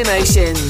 Emotions.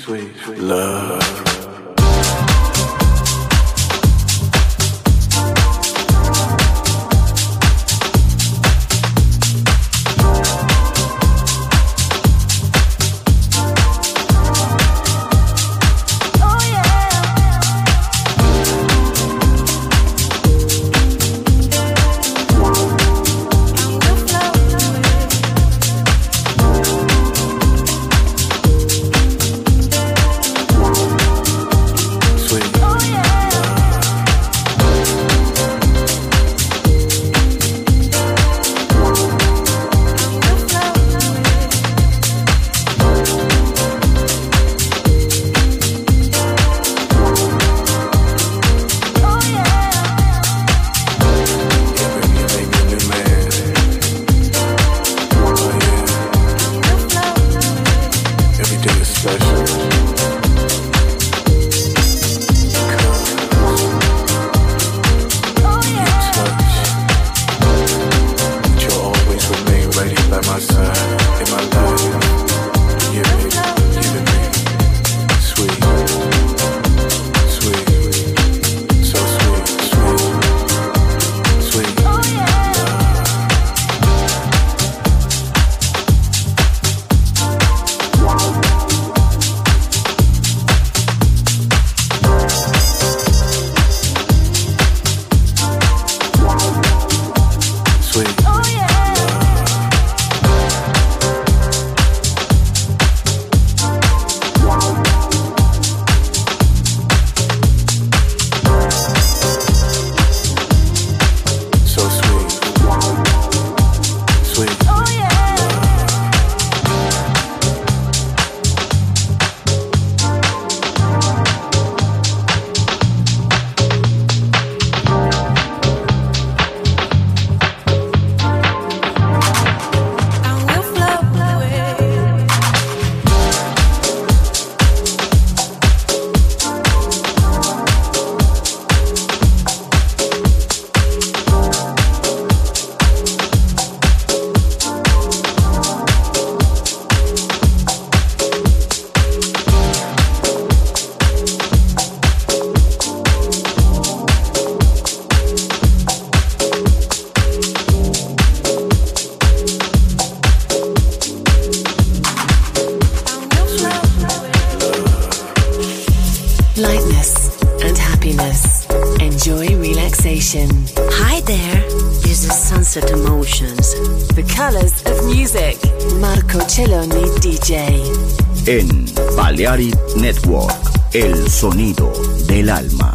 sweet, sweet. love. Network, el sonido del alma.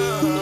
Oh.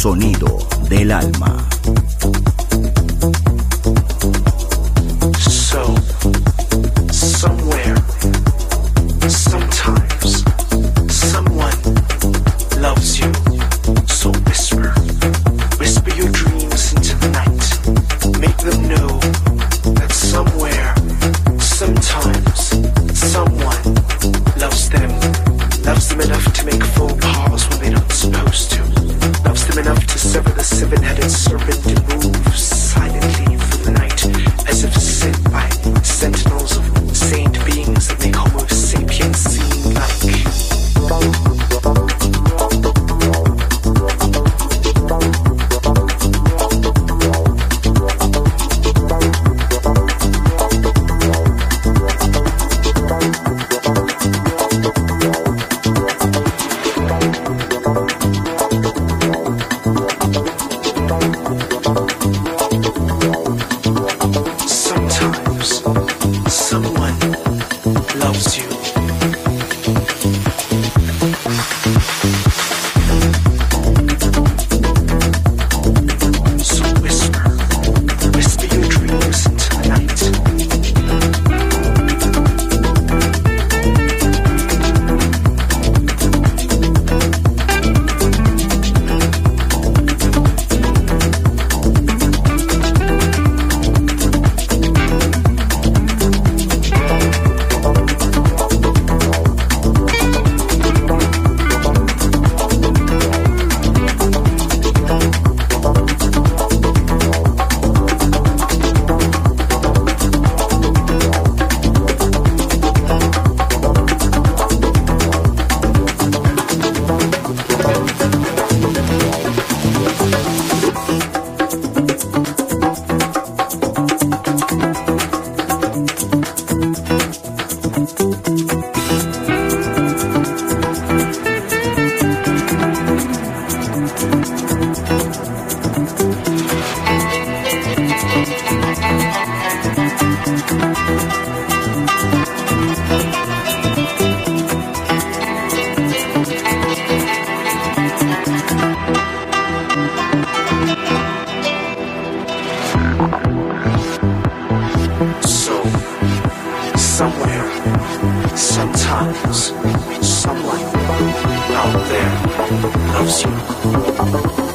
Sonido loves you.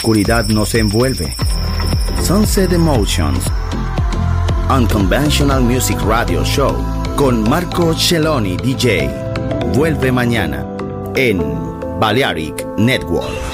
Oscuridad nos envuelve. Sunset Emotions. Unconventional Music Radio Show con Marco Celloni DJ. Vuelve mañana en Balearic Network.